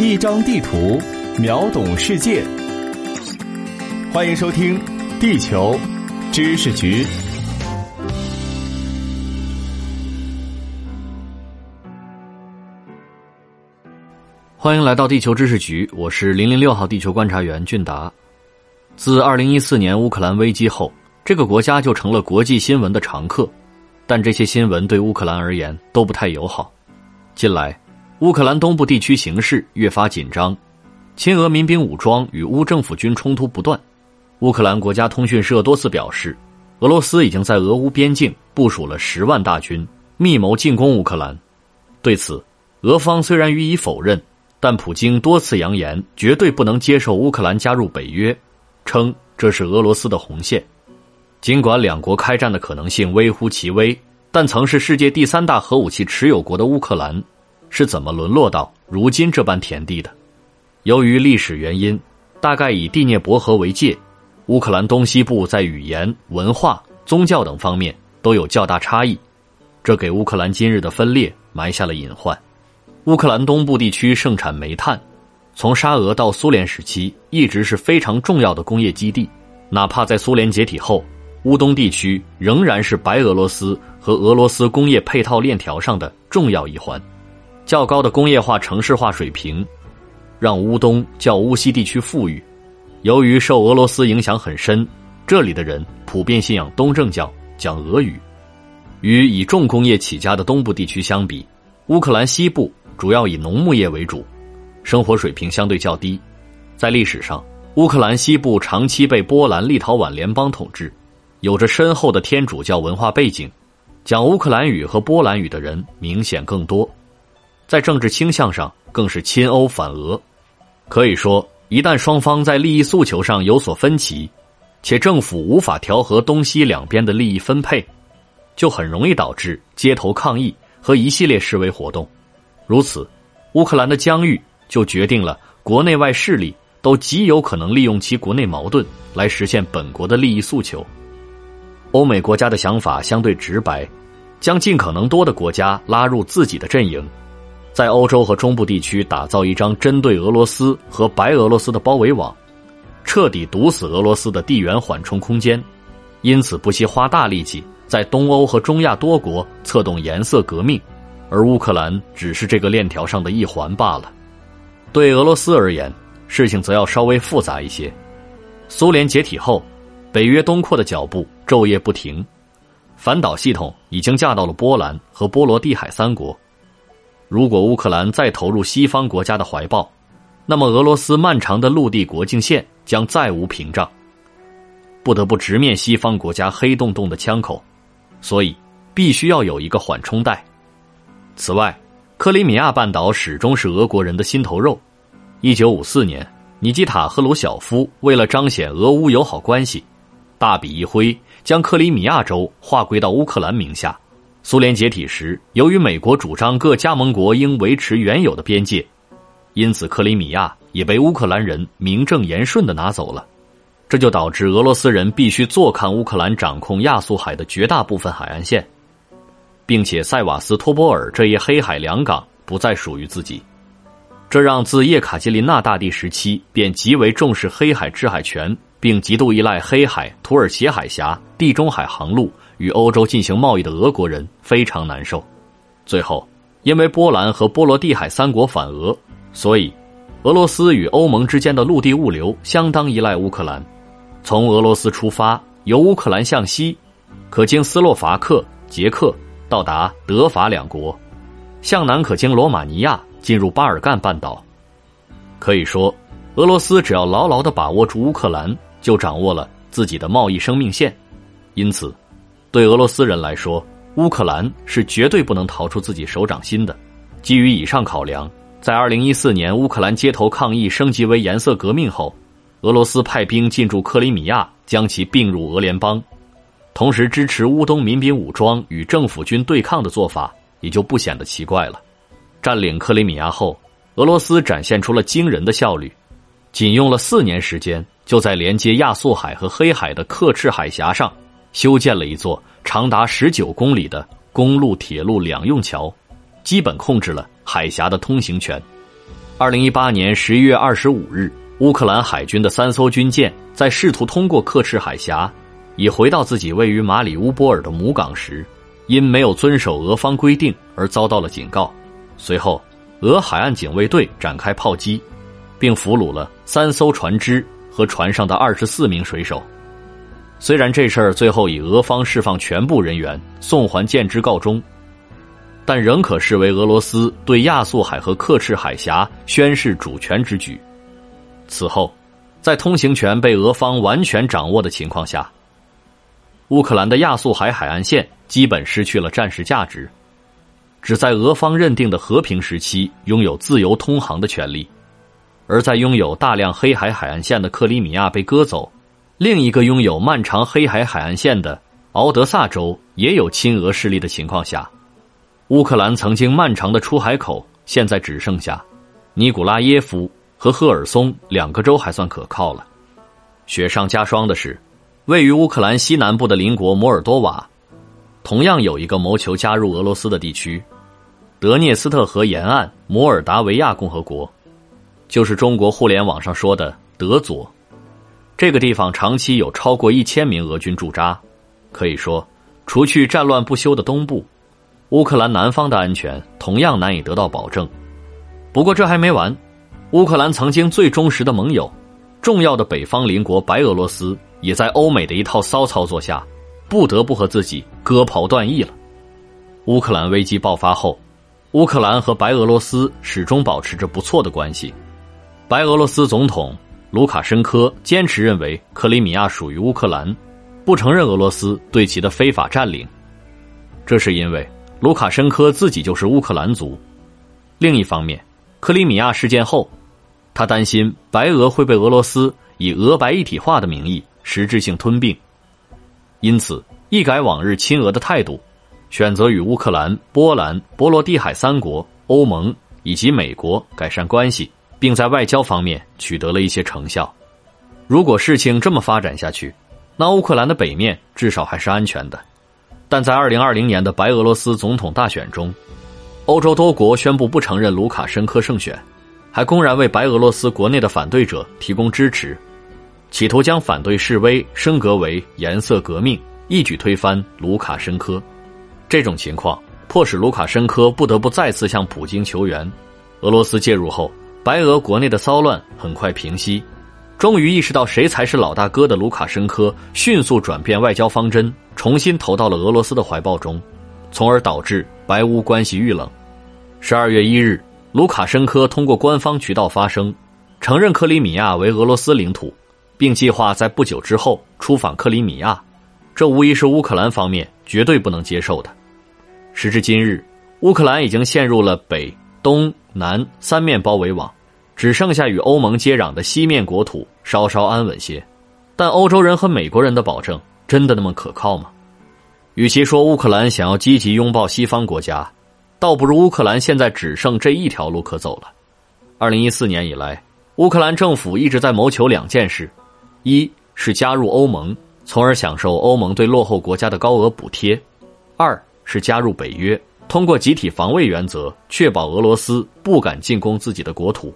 一张地图，秒懂世界。欢迎收听《地球知识局》。欢迎来到地球知识局，我是零零六号地球观察员俊达。自二零一四年乌克兰危机后，这个国家就成了国际新闻的常客，但这些新闻对乌克兰而言都不太友好。近来，乌克兰东部地区形势越发紧张，亲俄民兵武装与乌政府军冲突不断。乌克兰国家通讯社多次表示，俄罗斯已经在俄乌边境部署了十万大军，密谋进攻乌克兰。对此，俄方虽然予以否认。但普京多次扬言，绝对不能接受乌克兰加入北约，称这是俄罗斯的红线。尽管两国开战的可能性微乎其微，但曾是世界第三大核武器持有国的乌克兰，是怎么沦落到如今这般田地的？由于历史原因，大概以第聂伯河为界，乌克兰东西部在语言、文化、宗教等方面都有较大差异，这给乌克兰今日的分裂埋下了隐患。乌克兰东部地区盛产煤炭，从沙俄到苏联时期一直是非常重要的工业基地。哪怕在苏联解体后，乌东地区仍然是白俄罗斯和俄罗斯工业配套链条上的重要一环。较高的工业化、城市化水平，让乌东较乌西地区富裕。由于受俄罗斯影响很深，这里的人普遍信仰东正教，讲俄语。与以重工业起家的东部地区相比，乌克兰西部。主要以农牧业为主，生活水平相对较低。在历史上，乌克兰西部长期被波兰、立陶宛联邦统治，有着深厚的天主教文化背景，讲乌克兰语和波兰语的人明显更多。在政治倾向上，更是亲欧反俄。可以说，一旦双方在利益诉求上有所分歧，且政府无法调和东西两边的利益分配，就很容易导致街头抗议和一系列示威活动。如此，乌克兰的疆域就决定了国内外势力都极有可能利用其国内矛盾来实现本国的利益诉求。欧美国家的想法相对直白，将尽可能多的国家拉入自己的阵营，在欧洲和中部地区打造一张针对俄罗斯和白俄罗斯的包围网，彻底堵死俄罗斯的地缘缓冲空间。因此，不惜花大力气在东欧和中亚多国策动颜色革命。而乌克兰只是这个链条上的一环罢了。对俄罗斯而言，事情则要稍微复杂一些。苏联解体后，北约东扩的脚步昼夜不停，反导系统已经架到了波兰和波罗的海三国。如果乌克兰再投入西方国家的怀抱，那么俄罗斯漫长的陆地国境线将再无屏障，不得不直面西方国家黑洞洞的枪口。所以，必须要有一个缓冲带。此外，克里米亚半岛始终是俄国人的心头肉。一九五四年，尼基塔·赫鲁晓夫为了彰显俄乌友好关系，大笔一挥，将克里米亚州划归到乌克兰名下。苏联解体时，由于美国主张各加盟国应维持原有的边界，因此克里米亚也被乌克兰人名正言顺的拿走了。这就导致俄罗斯人必须坐看乌克兰掌控亚速海的绝大部分海岸线。并且塞瓦斯托波尔这一黑海两港不再属于自己，这让自叶卡捷琳娜大帝时期便极为重视黑海制海权，并极度依赖黑海、土耳其海峡、地中海航路与欧洲进行贸易的俄国人非常难受。最后，因为波兰和波罗的海三国反俄，所以俄罗斯与欧盟之间的陆地物流相当依赖乌克兰。从俄罗斯出发，由乌克兰向西，可经斯洛伐克、捷克。到达德法两国，向南可经罗马尼亚进入巴尔干半岛。可以说，俄罗斯只要牢牢的把握住乌克兰，就掌握了自己的贸易生命线。因此，对俄罗斯人来说，乌克兰是绝对不能逃出自己手掌心的。基于以上考量，在二零一四年乌克兰街头抗议升级为颜色革命后，俄罗斯派兵进驻克里米亚，将其并入俄联邦。同时支持乌东民兵武装与政府军对抗的做法也就不显得奇怪了。占领克里米亚后，俄罗斯展现出了惊人的效率，仅用了四年时间，就在连接亚速海和黑海的克赤海峡上修建了一座长达十九公里的公路、铁路两用桥，基本控制了海峡的通行权。二零一八年十一月二十五日，乌克兰海军的三艘军舰在试图通过克赤海峡，以回到自己位于马里乌波尔的母港时，因没有遵守俄方规定而遭到了警告。随后，俄海岸警卫队展开炮击，并俘虏了三艘船只和船上的二十四名水手。虽然这事儿最后以俄方释放全部人员、送还舰只告终，但仍可视为俄罗斯对亚速海和刻赤海峡宣示主权之举。此后，在通行权被俄方完全掌握的情况下，乌克兰的亚速海海岸线基本失去了战时价值，只在俄方认定的和平时期拥有自由通航的权利，而在拥有大量黑海海岸线的克里米亚被割走。另一个拥有漫长黑海海岸线的敖德萨州也有亲俄势力的情况下，乌克兰曾经漫长的出海口现在只剩下尼古拉耶夫和赫尔松两个州还算可靠了。雪上加霜的是，位于乌克兰西南部的邻国摩尔多瓦，同样有一个谋求加入俄罗斯的地区——德涅斯特河沿岸摩尔达维亚共和国，就是中国互联网上说的德佐。这个地方长期有超过一千名俄军驻扎，可以说，除去战乱不休的东部，乌克兰南方的安全同样难以得到保证。不过这还没完，乌克兰曾经最忠实的盟友、重要的北方邻国白俄罗斯，也在欧美的一套骚操作下，不得不和自己割袍断义了。乌克兰危机爆发后，乌克兰和白俄罗斯始终保持着不错的关系，白俄罗斯总统。卢卡申科坚持认为克里米亚属于乌克兰，不承认俄罗斯对其的非法占领。这是因为卢卡申科自己就是乌克兰族。另一方面，克里米亚事件后，他担心白俄会被俄罗斯以俄白一体化的名义实质性吞并，因此一改往日亲俄的态度，选择与乌克兰、波兰、波罗的海三国、欧盟以及美国改善关系。并在外交方面取得了一些成效。如果事情这么发展下去，那乌克兰的北面至少还是安全的。但在二零二零年的白俄罗斯总统大选中，欧洲多国宣布不承认卢卡申科胜选，还公然为白俄罗斯国内的反对者提供支持，企图将反对示威升格为颜色革命，一举推翻卢卡申科。这种情况迫使卢卡申科不得不再次向普京求援。俄罗斯介入后。白俄国内的骚乱很快平息，终于意识到谁才是老大哥的卢卡申科迅速转变外交方针，重新投到了俄罗斯的怀抱中，从而导致白乌关系遇冷。十二月一日，卢卡申科通过官方渠道发声，承认克里米亚为俄罗斯领土，并计划在不久之后出访克里米亚，这无疑是乌克兰方面绝对不能接受的。时至今日，乌克兰已经陷入了北、东南三面包围网。只剩下与欧盟接壤的西面国土稍稍安稳些，但欧洲人和美国人的保证真的那么可靠吗？与其说乌克兰想要积极拥抱西方国家，倒不如乌克兰现在只剩这一条路可走了。二零一四年以来，乌克兰政府一直在谋求两件事：一是加入欧盟，从而享受欧盟对落后国家的高额补贴；二是加入北约，通过集体防卫原则，确保俄罗斯不敢进攻自己的国土。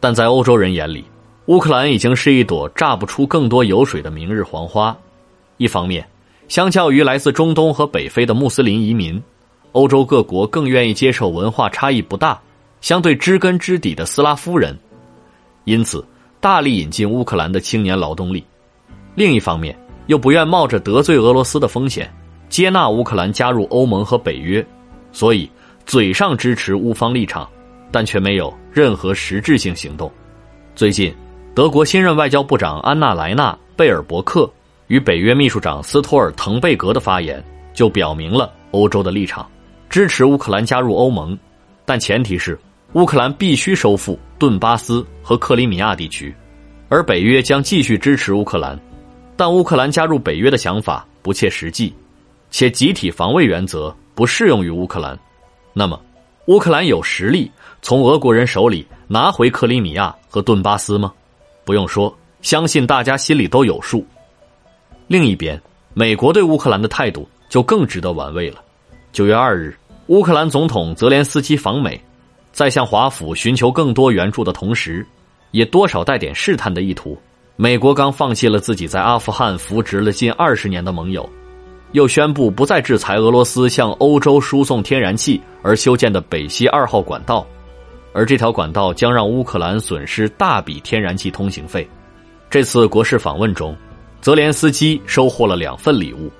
但在欧洲人眼里，乌克兰已经是一朵榨不出更多油水的明日黄花。一方面，相较于来自中东和北非的穆斯林移民，欧洲各国更愿意接受文化差异不大、相对知根知底的斯拉夫人，因此大力引进乌克兰的青年劳动力；另一方面，又不愿冒着得罪俄罗斯的风险，接纳乌克兰加入欧盟和北约，所以嘴上支持乌方立场。但却没有任何实质性行动。最近，德国新任外交部长安娜莱纳贝尔伯克与北约秘书长斯托尔滕贝格的发言，就表明了欧洲的立场：支持乌克兰加入欧盟，但前提是乌克兰必须收复顿巴斯和克里米亚地区，而北约将继续支持乌克兰。但乌克兰加入北约的想法不切实际，且集体防卫原则不适用于乌克兰。那么，乌克兰有实力？从俄国人手里拿回克里米亚和顿巴斯吗？不用说，相信大家心里都有数。另一边，美国对乌克兰的态度就更值得玩味了。九月二日，乌克兰总统泽连斯基访美，在向华府寻求更多援助的同时，也多少带点试探的意图。美国刚放弃了自己在阿富汗扶植了近二十年的盟友，又宣布不再制裁俄罗斯向欧洲输送天然气而修建的北溪二号管道，而这条管道将让乌克兰损失大笔天然气通行费。这次国事访问中，泽连斯基收获了两份礼物，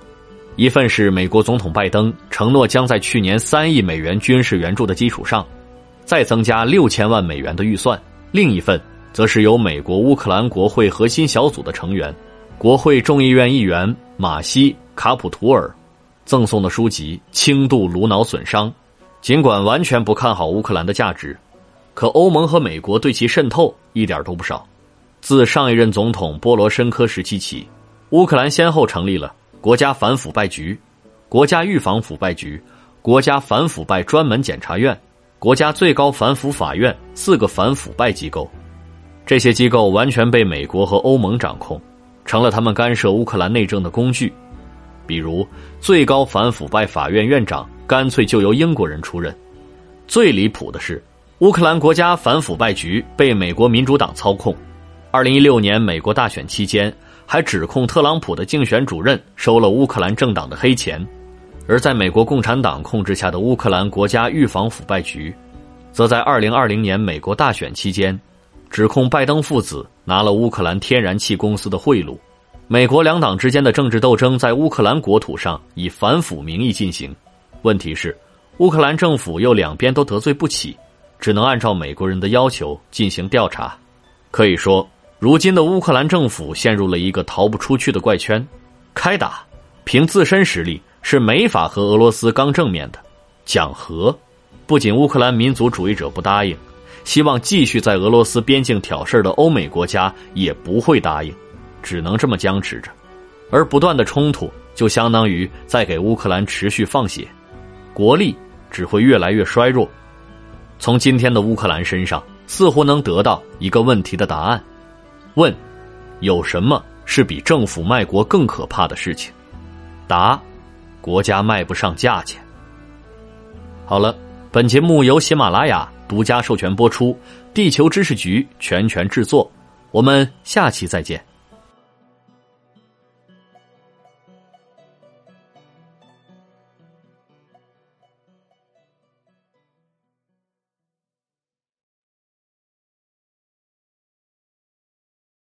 一份是美国总统拜登承诺将在去年三亿美元军事援助的基础上，再增加六千万美元的预算；另一份。则是由美国乌克兰国会核心小组的成员、国会众议院议员马西卡普图尔赠送的书籍《轻度颅脑损伤》。尽管完全不看好乌克兰的价值，可欧盟和美国对其渗透一点都不少。自上一任总统波罗申科时期起，乌克兰先后成立了国家反腐败局、国家预防腐败局、国家反腐败专门检察院、国家最高反腐法院四个反腐败机构。这些机构完全被美国和欧盟掌控，成了他们干涉乌克兰内政的工具。比如，最高反腐败法院院长干脆就由英国人出任。最离谱的是，乌克兰国家反腐败局被美国民主党操控。二零一六年美国大选期间，还指控特朗普的竞选主任收了乌克兰政党的黑钱。而在美国共产党控制下的乌克兰国家预防腐败局，则在二零二零年美国大选期间。指控拜登父子拿了乌克兰天然气公司的贿赂，美国两党之间的政治斗争在乌克兰国土上以反腐名义进行。问题是，乌克兰政府又两边都得罪不起，只能按照美国人的要求进行调查。可以说，如今的乌克兰政府陷入了一个逃不出去的怪圈。开打，凭自身实力是没法和俄罗斯刚正面的；讲和，不仅乌克兰民族主义者不答应。希望继续在俄罗斯边境挑事的欧美国家也不会答应，只能这么僵持着，而不断的冲突就相当于在给乌克兰持续放血，国力只会越来越衰弱。从今天的乌克兰身上，似乎能得到一个问题的答案：问，有什么是比政府卖国更可怕的事情？答，国家卖不上价钱。好了，本节目由喜马拉雅。独家授权播出，地球知识局全权制作，我们下期再见。